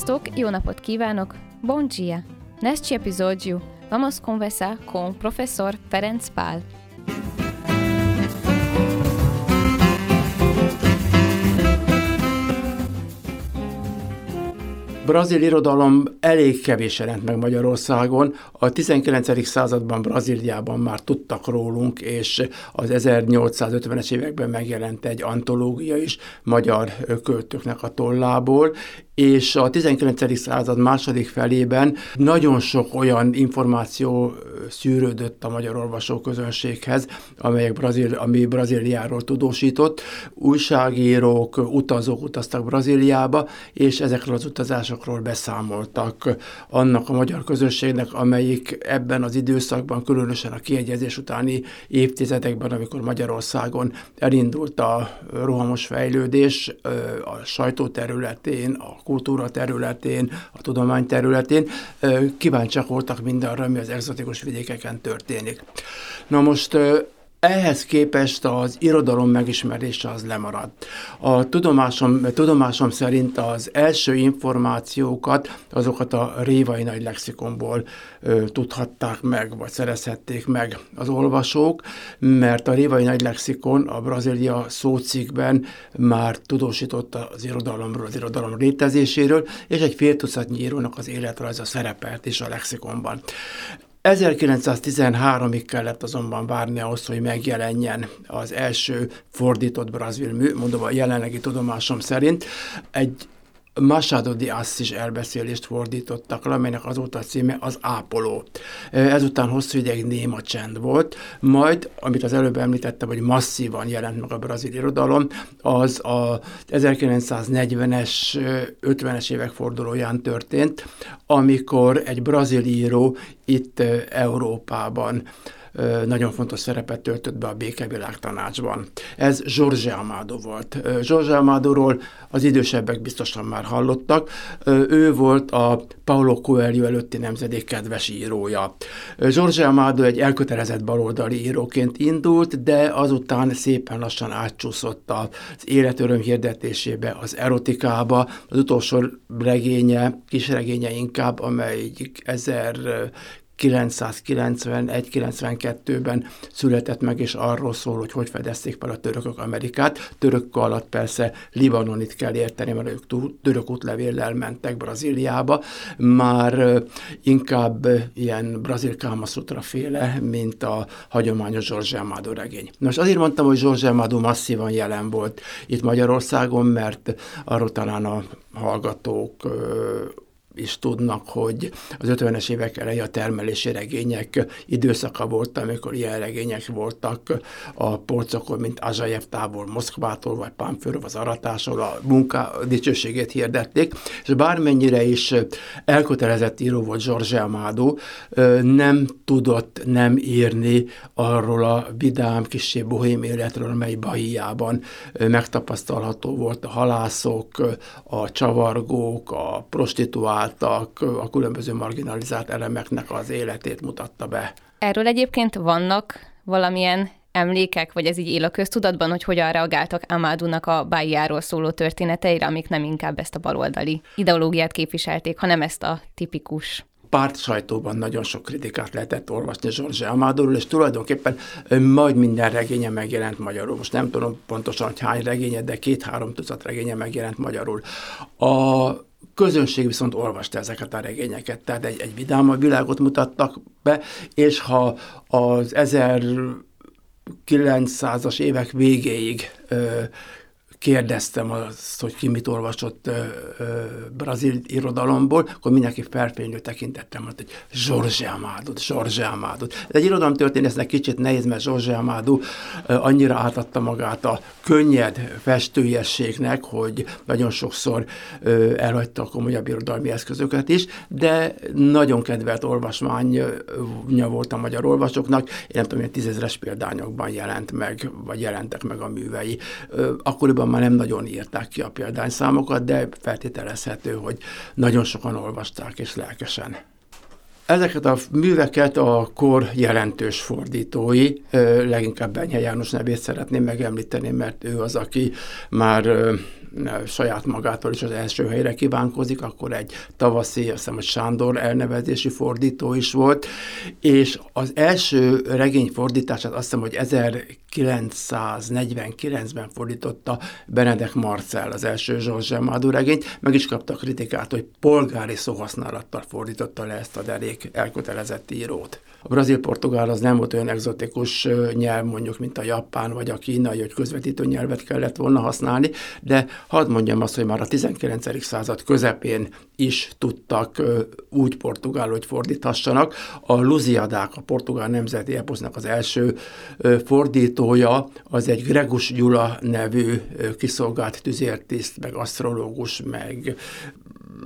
Sziasztok, jó napot kívánok! Bom dia! Neste episódio, vamos conversar com o professor Ferenc Pál. brazil irodalom elég kevés jelent meg Magyarországon. A 19. században Brazíliában már tudtak rólunk, és az 1850-es években megjelent egy antológia is magyar költőknek a tollából, és a 19. század második felében nagyon sok olyan információ szűrődött a magyar olvasóközönséghez, amelyek Brazil, ami Brazíliáról tudósított. Újságírók, utazók utaztak Brazíliába, és ezekről az utazásokról beszámoltak annak a magyar közönségnek, amelyik ebben az időszakban, különösen a kiegyezés utáni évtizedekben, amikor Magyarországon elindult a rohamos fejlődés a sajtó területén, a kultúra területén, a tudomány területén, kíváncsiak voltak mindenre, ami az exotikus vidékeken történik. Na most ehhez képest az irodalom megismerése az lemaradt. A tudomásom, tudomásom szerint az első információkat, azokat a révai nagy lexikonból ö, tudhatták meg, vagy szerezhették meg az olvasók, mert a révai nagy lexikon a Brazília szócikben már tudósította az irodalomról, az irodalom létezéséről, és egy fél tucatnyi írónak az életrajza szerepelt is a lexikonban. 1913-ig kellett azonban várni ahhoz, hogy megjelenjen az első fordított brazil mű, mondom a jelenlegi tudomásom szerint. Egy Machado de Assis elbeszélést fordítottak le, amelynek azóta a címe az Ápoló. Ezután hosszú ideig néma csend volt, majd, amit az előbb említettem, hogy masszívan jelent meg a brazil irodalom, az a 1940-es, 50-es évek fordulóján történt, amikor egy brazil író itt Európában nagyon fontos szerepet töltött be a békevilág tanácsban. Ez George Amado volt. George Amadóról az idősebbek biztosan már hallottak. Ő volt a Paulo Coelho előtti nemzedék kedves írója. George Amado egy elkötelezett baloldali íróként indult, de azután szépen lassan átcsúszott az életöröm hirdetésébe, az erotikába. Az utolsó regénye, kisregénye inkább, amelyik 1000 991-92-ben született meg, és arról szól, hogy hogy fedezték fel a törökök Amerikát. Török alatt persze Libanonit kell érteni, mert ők török útlevéllel mentek Brazíliába. Már inkább ilyen brazil Kamasutra féle, mint a hagyományos George Amado regény. Nos, azért mondtam, hogy George Amado masszívan jelen volt itt Magyarországon, mert arról talán a hallgatók is tudnak, hogy az 50-es évek eleje a termelési regények időszaka volt, amikor ilyen regények voltak a polcokon, mint Azsajev távol Moszkvától, vagy Pánfőről, az aratásról, a munka dicsőségét hirdették, és bármennyire is elkötelezett író volt George Amado, nem tudott nem írni arról a vidám, kisebb bohém életről, amely Bahiában megtapasztalható volt a halászok, a csavargók, a prostituált, váltak, a különböző marginalizált elemeknek az életét mutatta be. Erről egyébként vannak valamilyen emlékek, vagy ez így él a köztudatban, hogy hogyan reagáltak Amádunak a Bájáról szóló történeteire, amik nem inkább ezt a baloldali ideológiát képviselték, hanem ezt a tipikus párt sajtóban nagyon sok kritikát lehetett olvasni George Amadorról, és tulajdonképpen majd minden regénye megjelent magyarul. Most nem tudom pontosan, hogy hány regénye, de két-három tucat regénye megjelent magyarul. A közönség viszont olvasta ezeket a regényeket, tehát egy, egy vidámabb világot mutattak be, és ha az 1900-as évek végéig ö, kérdeztem azt, hogy ki mit olvasott ö, ö, brazil irodalomból, akkor mindenki felfénylő tekintettem, hogy Jorge Amado, Jorge Amado. Ez egy irodalomtörténésznek kicsit nehéz, mert Amado ö, annyira átadta magát a könnyed festőiességnek, hogy nagyon sokszor ö, elhagyta a komolyabb irodalmi eszközöket is, de nagyon kedvelt olvasmánya volt a magyar olvasóknak, én nem tudom, hogy tízezres példányokban jelent meg, vagy jelentek meg a művei. Ö, akkoriban már nem nagyon írták ki a példányszámokat, de feltételezhető, hogy nagyon sokan olvasták és lelkesen. Ezeket a műveket a kor jelentős fordítói, leginkább Benyhe János nevét szeretném megemlíteni, mert ő az, aki már saját magától is az első helyre kívánkozik, akkor egy tavaszi, azt hiszem, hogy Sándor elnevezési fordító is volt, és az első regény fordítását azt hiszem, hogy 1949-ben fordította Benedek Marcel, az első Zsorzs Mádó regényt, meg is kapta kritikát, hogy polgári szóhasználattal fordította le ezt a derék elkötelezett írót. A brazil-portugál az nem volt olyan egzotikus nyelv, mondjuk, mint a japán vagy a kínai, hogy közvetítő nyelvet kellett volna használni, de hadd mondjam azt, hogy már a 19. század közepén is tudtak úgy portugál, hogy fordíthassanak. A Luziadák, a portugál nemzeti eposznak az első fordítója, az egy Gregus Gyula nevű kiszolgált tüzértiszt, meg asztrológus, meg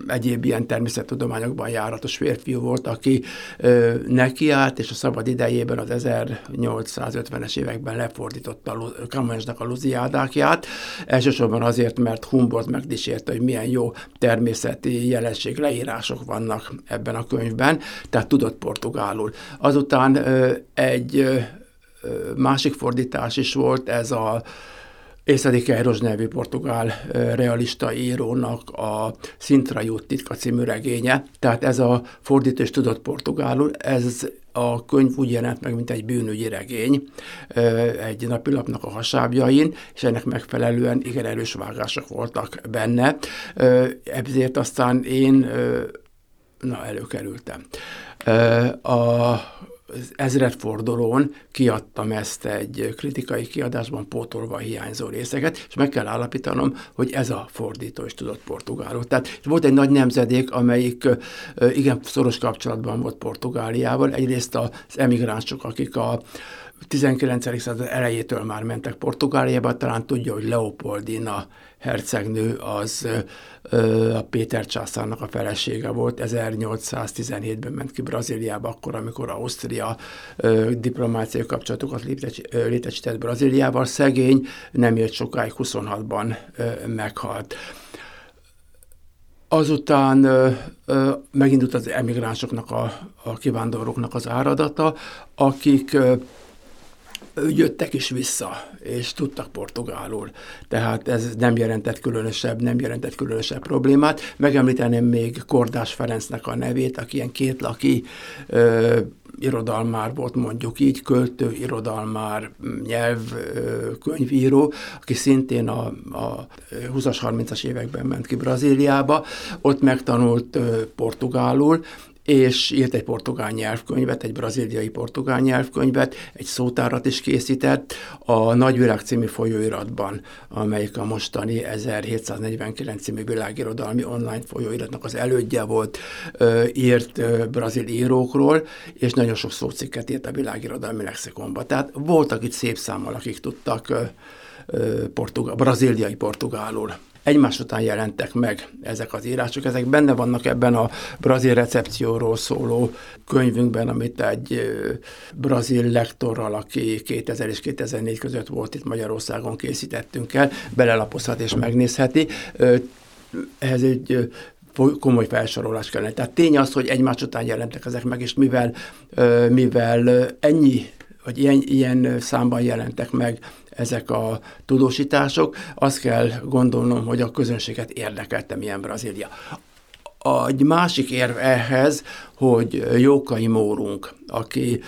egyéb ilyen természettudományokban járatos férfiú volt, aki ö, nekiállt, és a szabad idejében az 1850-es években lefordította Camõesnak a Luziádákját, elsősorban azért, mert Humboldt megdísérte, hogy milyen jó természeti jelenség leírások vannak ebben a könyvben, tehát tudott portugálul. Azután egy másik fordítás is volt, ez a Észadi Keiros nevű portugál realista írónak a Sintra Jut titka című regénye. Tehát ez a fordítás tudott portugálul, ez a könyv úgy jelent meg, mint egy bűnügyi regény egy napilapnak a hasábjain, és ennek megfelelően igen erős vágások voltak benne. Ezért aztán én na, előkerültem. A ezredfordulón kiadtam ezt egy kritikai kiadásban, pótolva a hiányzó részeket, és meg kell állapítanom, hogy ez a fordító is tudott portugálul. Tehát volt egy nagy nemzedék, amelyik igen szoros kapcsolatban volt Portugáliával. Egyrészt az emigránsok, akik a 19. század elejétől már mentek Portugáliába, talán tudja, hogy Leopoldina hercegnő az a Péter császárnak a felesége volt, 1817-ben ment ki Brazíliába, akkor, amikor Ausztria diplomáciai kapcsolatokat létesített Brazíliával. Szegény nem élt sokáig, 26-ban meghalt. Azután ö, ö, megindult az emigránsoknak, a, a kivándorlóknak az áradata, akik ö, jöttek is vissza, és tudtak portugálul. Tehát ez nem jelentett különösebb, nem jelentett különösebb problémát. Megemlíteném még Kordás Ferencnek a nevét, aki ilyen kétlaki ö, irodalmár volt, mondjuk így, költő, irodalmár, nyelv, könyvíró, aki szintén a, a 20-as, 30-as években ment ki Brazíliába, ott megtanult portugálul, és írt egy portugál nyelvkönyvet, egy braziliai portugál nyelvkönyvet, egy szótárat is készített a Nagyvilág című folyóiratban, amelyik a mostani 1749 című világirodalmi online folyóiratnak az elődje volt, írt brazil írókról, és nagyon sok szócikket írt a világirodalmi lexikonba. Tehát voltak itt szép számmal, akik tudtak portugál, braziliai portugálul egymás után jelentek meg ezek az írások. Ezek benne vannak ebben a brazil recepcióról szóló könyvünkben, amit egy brazil lektorral, aki 2000 és 2004 között volt itt Magyarországon készítettünk el, belelapozhat és megnézheti. Ez egy komoly felsorolás kellene. Tehát tény az, hogy egymás után jelentek ezek meg, és mivel, mivel ennyi vagy ilyen, ilyen számban jelentek meg ezek a tudósítások, azt kell gondolnom, hogy a közönséget érdekelte milyen Brazília. Egy másik érv ehhez, hogy Jókai Mórunk, aki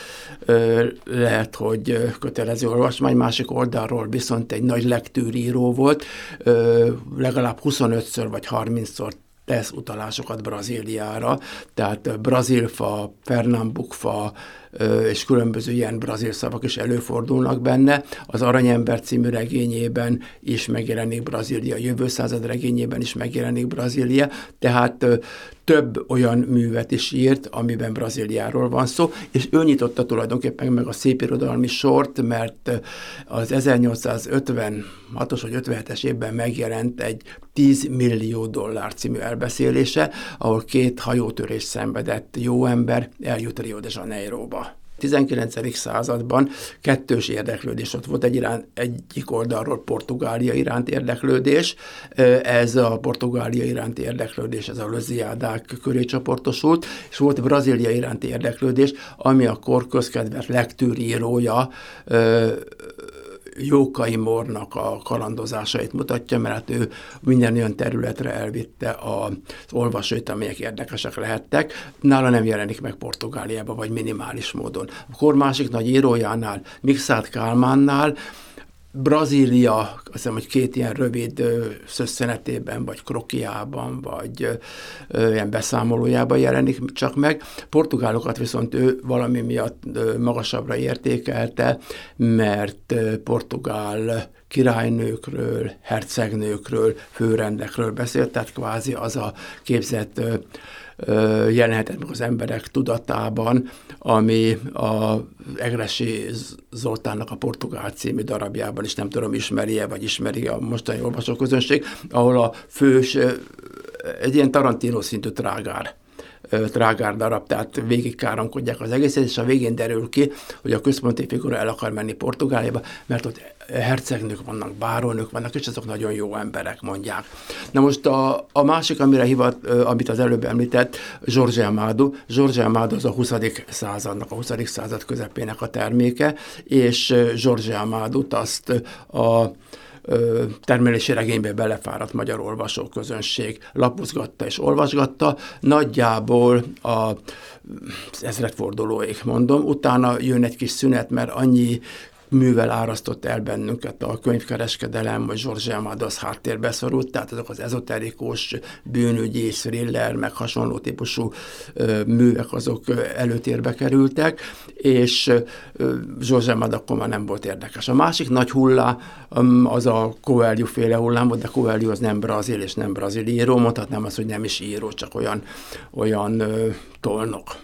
ö, lehet, hogy kötelező olvasmány, másik oldalról viszont egy nagy lektűríró volt, ö, legalább 25-ször vagy 30-szor tesz utalásokat Brazíliára, tehát brazilfa, pernambukfa, és különböző ilyen brazil szavak is előfordulnak benne. Az Aranyember című regényében is megjelenik Brazília, jövő század regényében is megjelenik Brazília, tehát több olyan művet is írt, amiben Brazíliáról van szó, és ő nyitotta tulajdonképpen meg a szép irodalmi sort, mert az 1856-os vagy 57-es évben megjelent egy 10 millió dollár című elbeszélése, ahol két hajótörés szenvedett jó ember eljut Rio de Janeiroba. 19. században kettős érdeklődés ott volt, egy iránt, egyik oldalról Portugália iránt érdeklődés, ez a Portugália iránti érdeklődés, ez a löziádák köré csoportosult, és volt Brazília iránti érdeklődés, ami a kor közkedvelt lektűrírója Jókai Mornak a kalandozásait mutatja, mert ő minden olyan területre elvitte az olvasóit, amelyek érdekesek lehettek. Nála nem jelenik meg Portugáliában, vagy minimális módon. A kor másik nagy írójánál, Mixát Kálmánnál Brazília, azt hiszem, hogy két ilyen rövid szösszenetében, vagy krokiában, vagy ilyen beszámolójában jelenik csak meg. Portugálokat viszont ő valami miatt magasabbra értékelte, mert portugál királynőkről, hercegnőkről, főrendekről beszélt, tehát kvázi az a képzett jelenhetett meg az emberek tudatában, ami a Egresi Zoltánnak a Portugál című darabjában is nem tudom, ismeri-e, vagy ismeri a mostani olvasóközönség, ahol a fős egy ilyen Tarantino szintű trágár trágár darab, tehát végig káromkodják az egészet, és a végén derül ki, hogy a központi figura el akar menni Portugáliába, mert ott hercegnők vannak, bárónők vannak, és azok nagyon jó emberek, mondják. Na most a, a másik, amire hivat, amit az előbb említett, George Amado. George Amado az a 20. századnak, a 20. század közepének a terméke, és George amado azt a termelési regénybe belefáradt magyar olvasóközönség lapozgatta és olvasgatta, nagyjából a ezredfordulóig mondom, utána jön egy kis szünet, mert annyi művel árasztott el bennünket a könyvkereskedelem, vagy Zsorzs az háttérbe szorult, tehát azok az ezoterikus, bűnügyi, thriller, meg hasonló típusú művek azok előtérbe kerültek, és Zsorzs akkor már nem volt érdekes. A másik nagy hullá az a Coelho féle hullám volt, de Coelho az nem brazil és nem brazil író, mondhatnám azt, hogy nem is író, csak olyan, olyan tolnok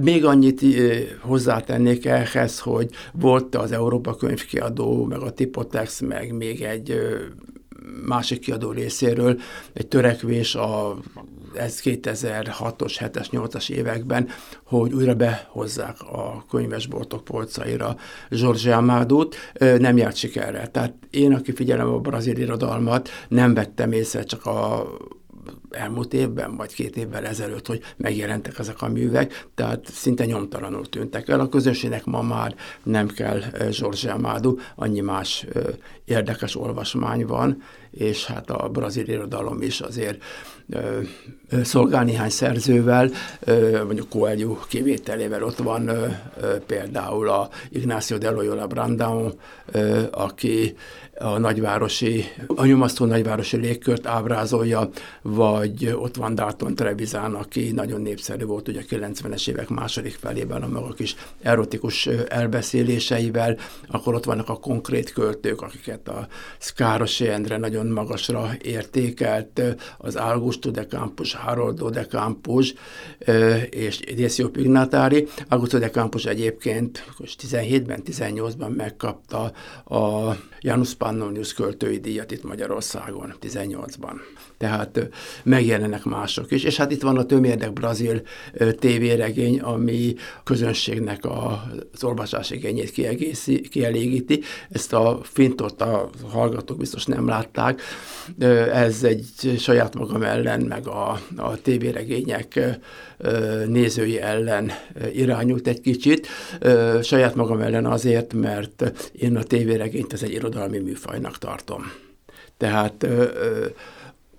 még annyit hozzátennék ehhez, hogy volt az Európa könyvkiadó, meg a Tipotex, meg még egy másik kiadó részéről egy törekvés a ez 2006-os, 7-es, 8-as években, hogy újra behozzák a könyvesboltok polcaira George Amadót, nem járt sikerre. Tehát én, aki figyelem a brazil irodalmat, nem vettem észre csak a elmúlt évben, vagy két évvel ezelőtt, hogy megjelentek ezek a művek, tehát szinte nyomtalanul tűntek el. A közönségnek ma már nem kell Zsorzse Amádú, annyi más érdekes olvasmány van, és hát a brazil irodalom is azért szolgál néhány szerzővel, mondjuk Coelho kivételével ott van például a Ignacio de Loyola Brandão, aki a nagyvárosi, a nyomasztó nagyvárosi légkört ábrázolja, vagy ott van Dalton Trevizán, aki nagyon népszerű volt ugye a 90-es évek második felében a maga kis erotikus elbeszéléseivel, akkor ott vannak a konkrét költők, akiket a Szkárosi Endre nagyon magasra értékelt, az Augusto de Campus, Haroldo de Campus és Decio Pignatári. Augusto de Campus egyébként 17-ben, 18-ban megkapta a Janus Pannonius költői díjat itt Magyarországon, 18-ban. Tehát megjelennek mások is. És hát itt van a tömérdek brazil tévéregény, ami közönségnek az olvasás igényét kielégíti. Ezt a fintot a hallgatók biztos nem látták. Ez egy saját magam ellen, meg a, a tévéregények nézői ellen irányult egy kicsit. Saját magam ellen azért, mert én a tévéregényt ez egy irodalmi műfajnak tartom. Tehát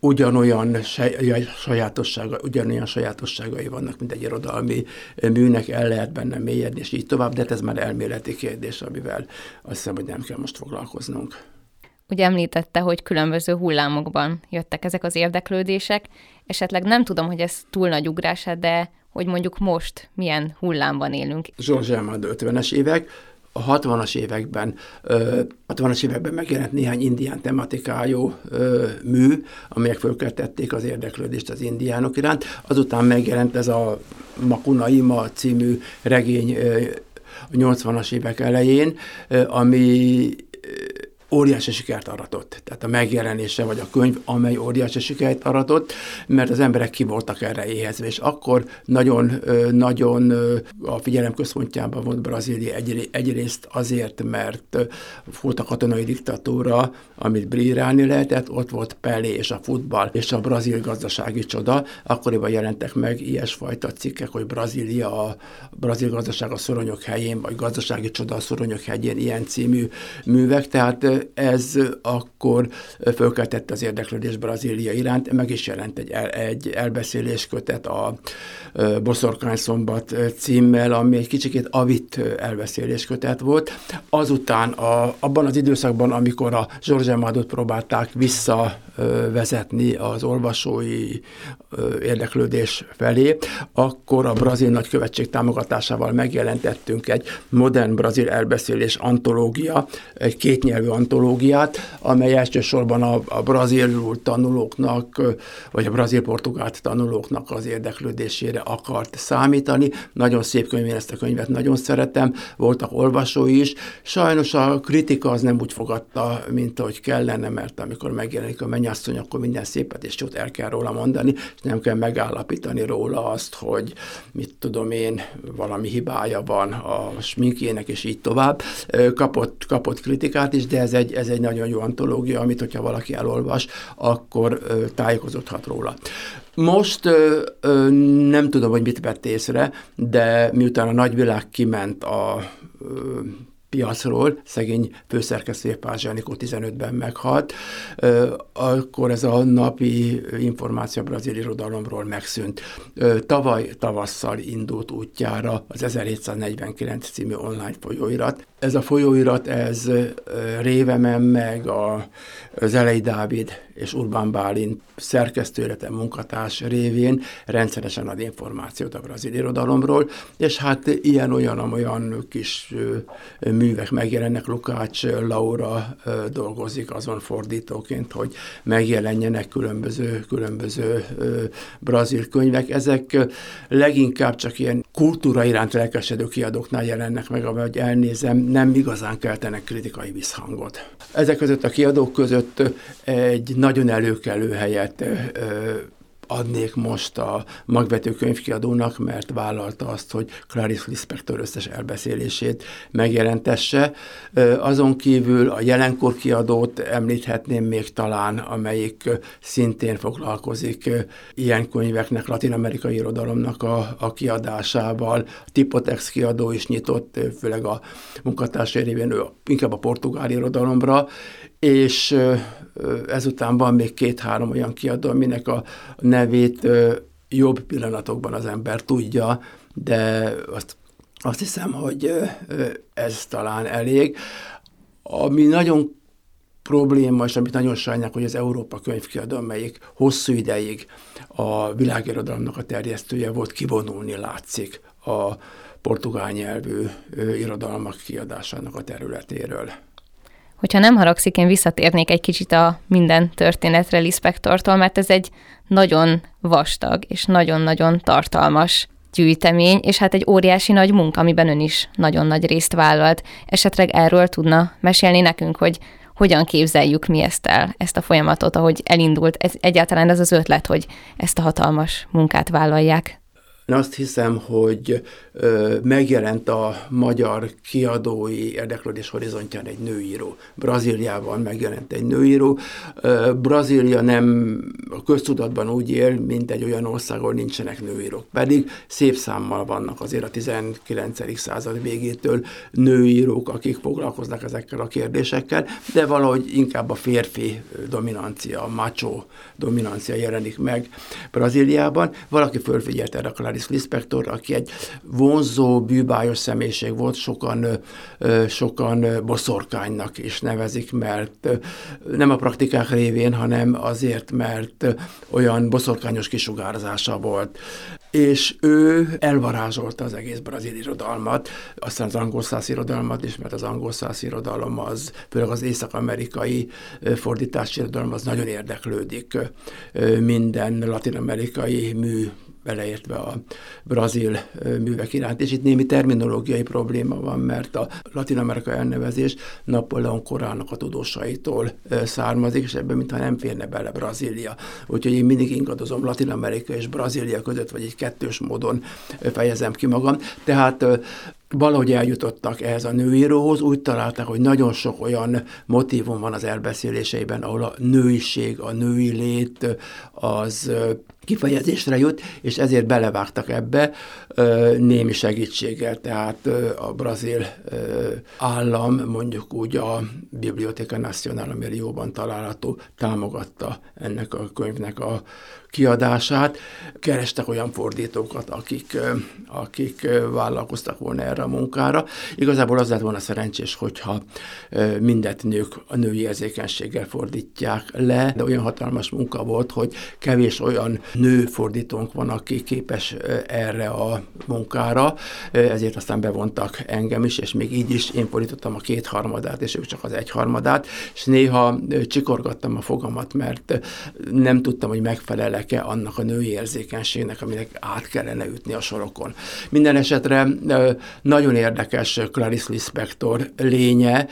ugyanolyan sajátossága, ugyanolyan sajátosságai vannak, mint egy irodalmi műnek, el lehet benne mélyedni, és így tovább, de hát ez már elméleti kérdés, amivel azt hiszem, hogy nem kell most foglalkoznunk. Ugye említette, hogy különböző hullámokban jöttek ezek az érdeklődések, esetleg nem tudom, hogy ez túl nagy ugrása, de hogy mondjuk most milyen hullámban élünk. Zsorzs 50-es évek, a 60-as években, 60-as években megjelent néhány indián tematikájú mű, amelyek fölkeltették az érdeklődést az indiánok iránt. Azután megjelent ez a Makunaima című regény a 80-as évek elején, ami óriási sikert aratott. Tehát a megjelenése vagy a könyv, amely óriási sikert aratott, mert az emberek ki voltak erre éhezve, és akkor nagyon, nagyon a figyelem központjában volt Brazília egy, egyrészt azért, mert volt a katonai diktatúra, amit brírálni lehetett, ott volt Pelé és a futball és a brazil gazdasági csoda, akkoriban jelentek meg ilyesfajta cikkek, hogy Brazília, a brazil gazdaság a szoronyok helyén, vagy gazdasági csoda a szoronyok helyén, ilyen című művek, tehát ez akkor fölkeltette az érdeklődés Brazília iránt, meg is jelent egy, el, egy elbeszéléskötet a Boszorkány szombat címmel, ami egy kicsikét avit elbeszéléskötet volt. Azután a, abban az időszakban, amikor a George Amadot próbálták visszavezetni az olvasói érdeklődés felé, akkor a brazil nagykövetség támogatásával megjelentettünk egy modern brazil elbeszélés antológia, egy kétnyelvű antológiát, amely elsősorban a, a brazilul tanulóknak, vagy a brazil-portugált tanulóknak az érdeklődésére akart számítani. Nagyon szép könyv, én ezt a könyvet nagyon szeretem, voltak olvasói is. Sajnos a kritika az nem úgy fogadta, mint ahogy kellene, mert amikor megjelenik a mennyasszony, akkor minden szépet és jót el kell róla mondani, és nem kell megállapítani róla azt, hogy mit tudom én, valami hibája van a sminkjének, és így tovább. Kapott, kapott kritikát is, de ez egy, ez egy nagyon jó antológia, amit, hogyha valaki elolvas, akkor tájékozódhat róla. Most ö, ö, nem tudom, hogy mit vett észre, de miután a nagyvilág kiment a ö, piacról, szegény főszerkesztő Janikó 15-ben meghalt, akkor ez a napi információ a brazil irodalomról megszűnt. Tavaly tavasszal indult útjára az 1749 című online folyóirat. Ez a folyóirat, ez Révemen meg a, az Dávid és Urbán Bálint szerkesztőlete munkatárs révén rendszeresen ad információt a brazil irodalomról, és hát ilyen-olyan kis művek megjelennek, Lukács Laura dolgozik azon fordítóként, hogy megjelenjenek különböző, különböző brazil könyvek. Ezek leginkább csak ilyen kultúra iránt lelkesedő kiadóknál jelennek meg, ahogy elnézem, nem igazán keltenek kritikai visszhangot. Ezek között a kiadók között egy nagyon előkelő helyet adnék most a magvető könyvkiadónak, mert vállalta azt, hogy Clarice Lispector összes elbeszélését megjelentesse. Azon kívül a jelenkor kiadót említhetném még talán, amelyik szintén foglalkozik ilyen könyveknek, latin-amerikai irodalomnak a, a kiadásával. A Tipotex kiadó is nyitott, főleg a munkatársai révén inkább a portugál irodalomra, és ezután van még két-három olyan kiadó, aminek a nevét jobb pillanatokban az ember tudja, de azt, azt hiszem, hogy ez talán elég. Ami nagyon probléma, és amit nagyon sajnálok, hogy az Európa könyvkiadó, amelyik hosszú ideig a világirodalomnak a terjesztője volt, kivonulni látszik a portugál nyelvű irodalmak kiadásának a területéről. Hogyha nem haragszik, én visszatérnék egy kicsit a minden történetre Lispektortól, mert ez egy nagyon vastag és nagyon-nagyon tartalmas gyűjtemény, és hát egy óriási nagy munka, amiben ön is nagyon nagy részt vállalt. Esetleg erről tudna mesélni nekünk, hogy hogyan képzeljük mi ezt el, ezt a folyamatot, ahogy elindult, ez egyáltalán ez az ötlet, hogy ezt a hatalmas munkát vállalják. Én azt hiszem, hogy megjelent a magyar kiadói érdeklődés horizontján egy nőíró. Brazíliában megjelent egy nőíró. Brazília nem a köztudatban úgy él, mint egy olyan ország, ahol nincsenek nőírók. Pedig szép számmal vannak azért a 19. század végétől nőírók, akik foglalkoznak ezekkel a kérdésekkel, de valahogy inkább a férfi dominancia, a macho dominancia jelenik meg Brazíliában. Valaki fölfigyelt erre a Clarice Lispector, aki egy vonzó, bűbájos személyiség volt, sokan, sokan boszorkánynak is nevezik, mert nem a praktikák révén, hanem azért, mert olyan boszorkányos kisugárzása volt. és ő elvarázsolta az egész brazil irodalmat, aztán az angol száz irodalmat is, mert az angol száz irodalom az, főleg az észak-amerikai fordítási irodalom az nagyon érdeklődik minden latin-amerikai mű beleértve a brazil művek iránt. És itt némi terminológiai probléma van, mert a Latin Amerika elnevezés Napóleon korának a tudósaitól származik, és ebben mintha nem férne bele Brazília. Úgyhogy én mindig ingadozom Latin Amerika és Brazília között, vagy egy kettős módon fejezem ki magam. Tehát valahogy eljutottak ehhez a nőíróhoz, úgy találták, hogy nagyon sok olyan motivum van az elbeszéléseiben, ahol a nőiség, a női lét az kifejezésre jut, és ezért belevágtak ebbe némi segítséggel, tehát a brazil állam, mondjuk úgy a Biblioteca Nacional, ami jóban található, támogatta ennek a könyvnek a kiadását. Kerestek olyan fordítókat, akik, akik vállalkoztak volna erre a munkára. Igazából az lett volna szerencsés, hogyha mindet nők a női érzékenységgel fordítják le, de olyan hatalmas munka volt, hogy kevés olyan nő fordítónk van, aki képes erre a munkára, ezért aztán bevontak engem is, és még így is én fordítottam a kétharmadát, és ők csak az egyharmadát, és néha csikorgattam a fogamat, mert nem tudtam, hogy megfelelek-e annak a női érzékenységnek, aminek át kellene ütni a sorokon. Minden esetre nagyon érdekes Clarice Lispector lénye,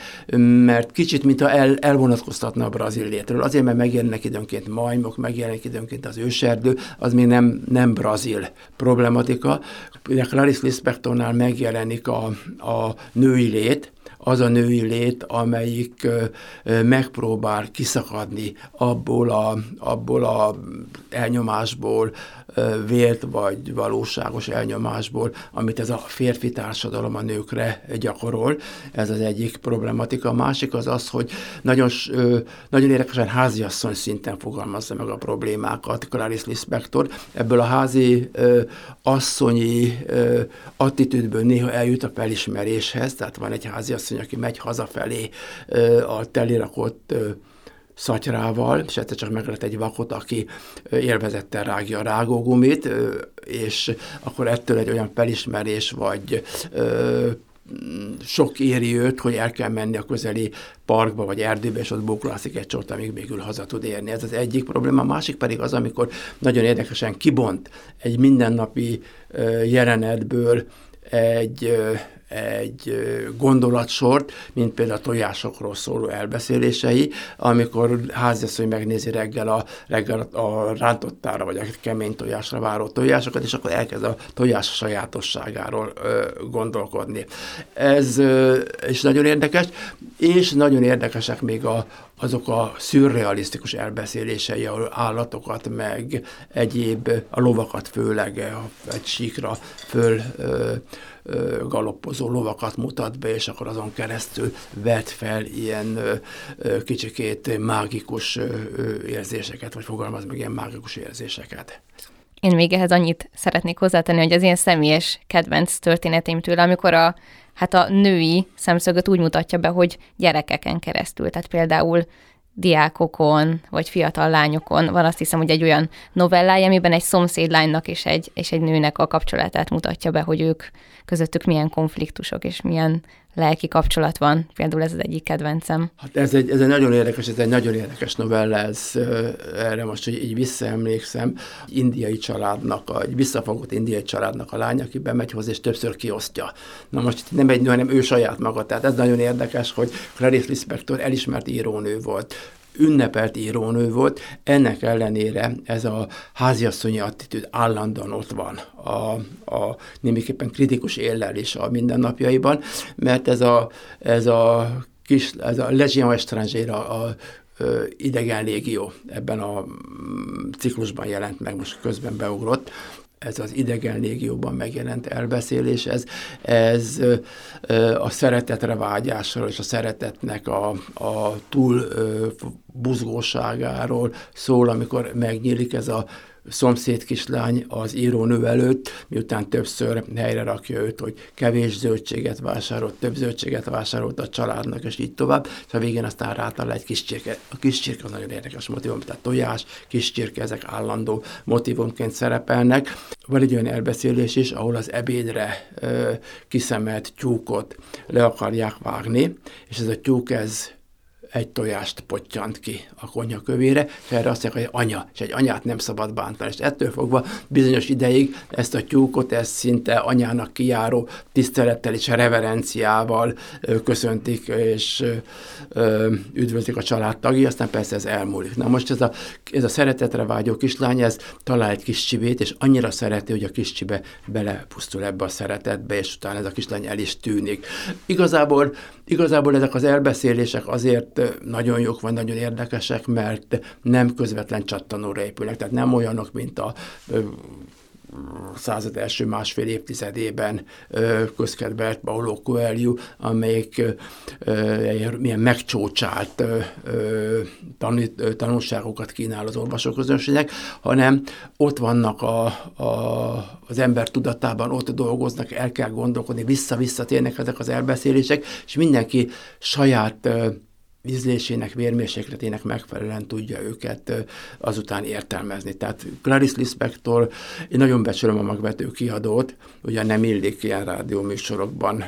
mert kicsit, mintha el, elvonatkoztatna a brazil létről. Azért, mert megjelennek időnként majmok, megjelennek időnként az őserdő, az még nem, nem brazil problematika. Ugye Clarice Lispectornál megjelenik a, a női lét, az a női lét, amelyik megpróbál kiszakadni abból a, abból a elnyomásból, vélt vagy valóságos elnyomásból, amit ez a férfi társadalom a nőkre gyakorol. Ez az egyik problematika. A másik az az, hogy nagyon, nagyon érdekesen háziasszony szinten fogalmazza meg a problémákat Clarice Lispector. Ebből a házi asszonyi attitűdből néha eljut a felismeréshez, tehát van egy háziasszony, aki megy hazafelé a telirakott szatyrával, és egyszer csak meglett egy vakot, aki élvezettel rágja a rágógumit, és akkor ettől egy olyan felismerés, vagy sok éri őt, hogy el kell menni a közeli parkba vagy erdőbe, és ott bóklászik egy csort, amíg végül haza tud érni. Ez az egyik probléma. A másik pedig az, amikor nagyon érdekesen kibont egy mindennapi jelenetből egy egy gondolatsort, mint például a tojásokról szóló elbeszélései, amikor háziasszony megnézi reggel a, reggel a rántottára, vagy a kemény tojásra váró tojásokat, és akkor elkezd a tojás sajátosságáról ö, gondolkodni. Ez ö, is nagyon érdekes, és nagyon érdekesek még a, azok a szürrealisztikus elbeszélései, ahol állatokat, meg egyéb, a lovakat főleg egy síkra föl ö, ö, galoppozó lovakat mutat be, és akkor azon keresztül vet fel ilyen ö, kicsikét mágikus érzéseket, vagy fogalmaz meg ilyen mágikus érzéseket. Én még ehhez annyit szeretnék hozzátenni, hogy az ilyen személyes kedvenc történeteim tőle, amikor a hát a női szemszögöt úgy mutatja be, hogy gyerekeken keresztül. Tehát például diákokon, vagy fiatal lányokon. Van azt hiszem, hogy egy olyan novellája, amiben egy szomszédlánynak és egy, és egy nőnek a kapcsolatát mutatja be, hogy ők közöttük milyen konfliktusok és milyen lelki kapcsolat van. Például ez az egyik kedvencem. Hát ez egy, ez egy nagyon érdekes, ez egy nagyon érdekes novella, ez erre most, hogy így visszaemlékszem, indiai családnak, egy visszafogott indiai családnak a lány, aki bemegy hozzá, és többször kiosztja. Na most nem egy nő, hanem ő saját maga. Tehát ez nagyon érdekes, hogy Clarice Lispector elismert írónő volt ünnepelt írónő volt, ennek ellenére ez a háziasszonyi attitűd állandóan ott van a, a némiképpen kritikus éllel is a mindennapjaiban, mert ez a, ez a kis, ez a Legion Estrangera, a, a idegen légió ebben a mm, ciklusban jelent meg, most közben beugrott, ez az idegen légióban megjelent elbeszélés, ez, ez a szeretetre vágyásról és a szeretetnek a, a túl buzgóságáról szól, amikor megnyílik ez a szomszéd kislány az írónő előtt, miután többször helyre rakja őt, hogy kevés zöldséget vásárolt, több zöldséget vásárolt a családnak, és így tovább, és a végén aztán rátalál egy kis csirke. A kis csirke az nagyon érdekes motivum, tehát tojás, kis csirke, ezek állandó motivumként szerepelnek. Van egy olyan elbeszélés is, ahol az ebédre ö, kiszemelt tyúkot le akarják vágni, és ez a tyúk ez egy tojást pottyant ki a konyha kövére, és erre azt mondják, hogy anya, és egy anyát nem szabad bántani. És ettől fogva bizonyos ideig ezt a tyúkot, ezt szinte anyának kijáró tisztelettel és reverenciával köszöntik, és üdvözlik a családtagi, aztán persze ez elmúlik. Na most ez a, ez a szeretetre vágyó kislány, ez talál egy kis csivét, és annyira szereti, hogy a kis csibe belepusztul ebbe a szeretetbe, és utána ez a kislány el is tűnik. Igazából, igazából ezek az elbeszélések azért nagyon jók, vagy nagyon érdekesek, mert nem közvetlen csattanóra épülnek, tehát nem olyanok, mint a század első másfél évtizedében közkedvelt Paulo Coelho, amelyik milyen megcsócsált tanulságokat kínál az olvasóközönségnek, hanem ott vannak a, a, az ember tudatában, ott dolgoznak, el kell gondolkodni, vissza-visszatérnek ezek az elbeszélések, és mindenki saját ízlésének, vérmérsékletének megfelelően tudja őket azután értelmezni. Tehát Clarice Lispector, én nagyon becsülöm a magvető kiadót, ugye nem illik ilyen rádió műsorokban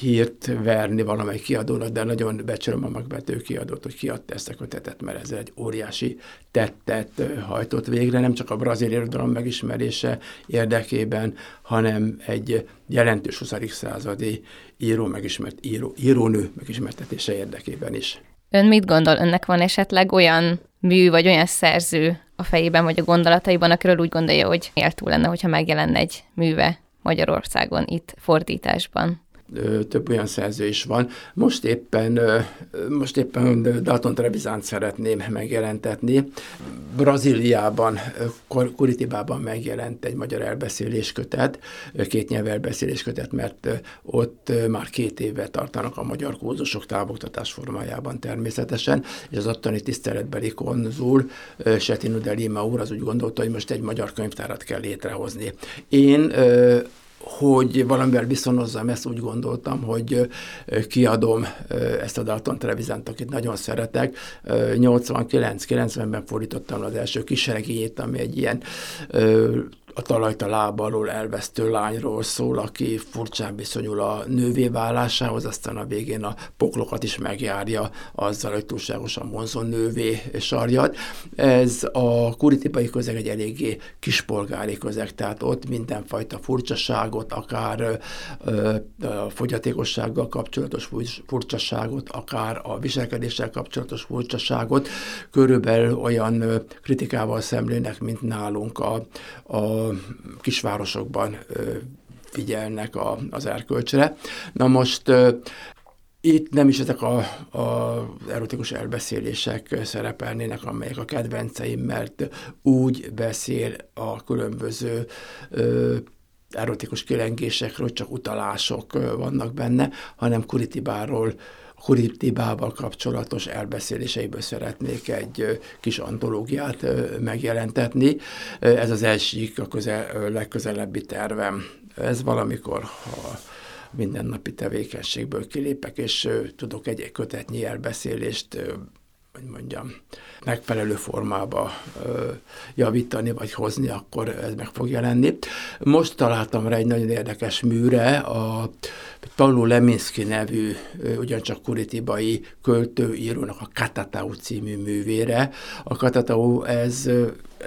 hírt verni valamelyik kiadónak, de nagyon becsülöm a magvető kiadót, hogy kiadta ezt a kötetet, mert ez egy óriási tettet hajtott végre, nem csak a brazil irodalom megismerése érdekében, hanem egy jelentős 20. századi író megismert, író, írónő megismertetése érdekében is. Ön mit gondol? Önnek van esetleg olyan mű, vagy olyan szerző a fejében, vagy a gondolataiban, akiről úgy gondolja, hogy méltó lenne, hogyha megjelenne egy műve Magyarországon itt fordításban? Több olyan szerző is van. Most éppen, most éppen Dalton Trevizánt szeretném megjelentetni. Brazíliában, Kuritibában megjelent egy magyar elbeszéléskötet, két nyelv elbeszéléskötet, mert ott már két éve tartanak a magyar kózusok távoktatás formájában természetesen, és az ottani tiszteletbeli konzul, Setinu de Lima úr az úgy gondolta, hogy most egy magyar könyvtárat kell létrehozni. Én hogy valamivel viszonozzam, ezt úgy gondoltam, hogy kiadom ezt a Dalton Trevizánt, akit nagyon szeretek. 89-90-ben fordítottam az első kisregényét, ami egy ilyen a talajt a lába alól elvesztő lányról szól, aki furcsán viszonyul a nővé válásához, aztán a végén a poklokat is megjárja azzal, hogy túlságosan vonzó nővé sarjad. Ez a kuritipai közeg egy eléggé kispolgári közeg, tehát ott mindenfajta furcsaságot, akár a fogyatékossággal kapcsolatos furcsaságot, akár a viselkedéssel kapcsolatos furcsaságot körülbelül olyan kritikával szemlének, mint nálunk a, a kisvárosokban figyelnek a, az erkölcsre. Na most itt nem is ezek a, erotikus elbeszélések szerepelnének, amelyek a kedvenceim, mert úgy beszél a különböző ö, erotikus kilengésekről, csak utalások vannak benne, hanem Kuritibáról Kuritibával kapcsolatos elbeszéléseiből szeretnék egy kis antológiát megjelentetni. Ez az egyik a közel, legközelebbi tervem. Ez valamikor, ha mindennapi tevékenységből kilépek, és tudok egy kötetnyi elbeszélést hogy mondjam, megfelelő formába ö, javítani vagy hozni, akkor ez meg fog jelenni. Most találtam rá egy nagyon érdekes műre, a Paulo Leminski nevű, ugyancsak kuritibai költőírónak a Katatau című művére. A Katatau ez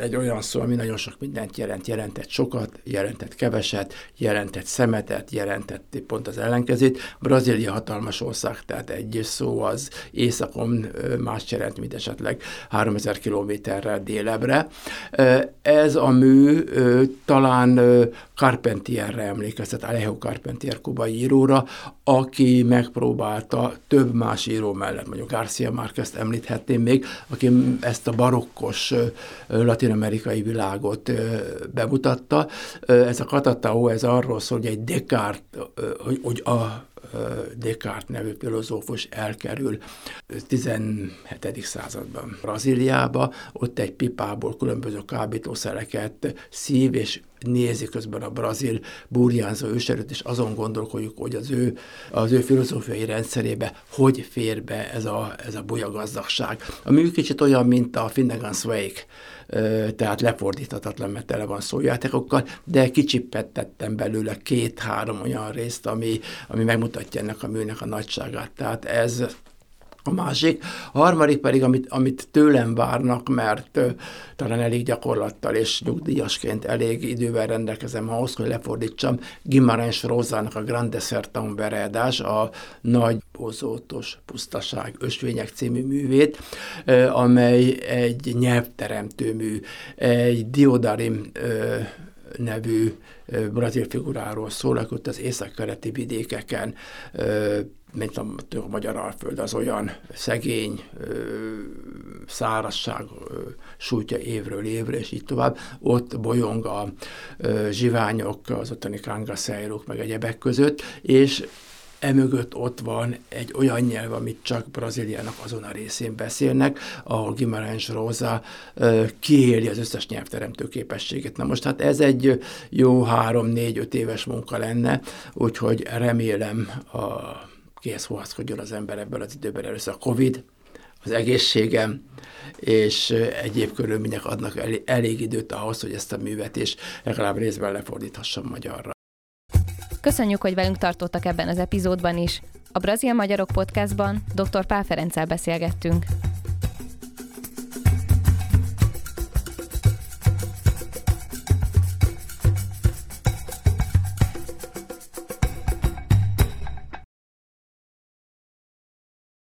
egy olyan szó, ami nagyon sok mindent jelent. Jelentett sokat, jelentett keveset, jelentett szemetet, jelentett pont az ellenkezét. Brazília hatalmas ország, tehát egy szó az északon más jelent, mint esetleg 3000 kilométerrel délebre. Ez a mű talán Carpentierre emlékeztet, Alejo Carpentier kubai íróra, aki megpróbálta több más író mellett, mondjuk Garcia Márquez említhetném még, aki ezt a barokkos latin-amerikai világot bemutatta. Ez a katatao, ez arról szól, hogy egy Descartes, hogy, hogy a Descartes nevű filozófus elkerül 17. században Brazíliába, ott egy pipából különböző kábítószereket szív, és nézi közben a brazil burjánzó őserőt, és azon gondolkodjuk, hogy az ő, az ő filozófiai rendszerébe hogy fér be ez a, ez a bulyagazdagság. Ami kicsit olyan, mint a Finnegan's Wake, tehát lefordíthatatlan, mert tele van szójátékokkal, de kicsipettettem belőle két-három olyan részt, ami, ami megmutatja ennek a műnek a nagyságát. Tehát ez a másik. A harmadik pedig, amit, amit tőlem várnak, mert ö, talán elég gyakorlattal és nyugdíjasként elég idővel rendelkezem ahhoz, hogy lefordítsam Gimarens Rózának a Grande Sertão Veredás, a Nagy Bozótos Pusztaság Ösvények című művét, ö, amely egy nyelvteremtő mű, egy Diodarim ö, nevű brazil figuráról szól, aki ott az északkeleti vidékeken mint a, a magyar alföld, az olyan szegény, szárazság sújtja évről évre, és így tovább. Ott bolyong a zsiványok, az ottani kangaszejrok, meg egyebek között, és emögött ott van egy olyan nyelv, amit csak Brazíliának azon a részén beszélnek, ahol Guimarães Rosa kiéli az összes nyelvteremtő képességet. Na most hát ez egy jó három-négy-öt éves munka lenne, úgyhogy remélem a kihez húzkodjon az ember ebből az időben először a Covid, az egészségem, és egyéb körülmények adnak elég, elég időt ahhoz, hogy ezt a művet is legalább részben lefordíthassam magyarra. Köszönjük, hogy velünk tartottak ebben az epizódban is. A Brazil Magyarok podcastban dr. Pál Ferenccel beszélgettünk.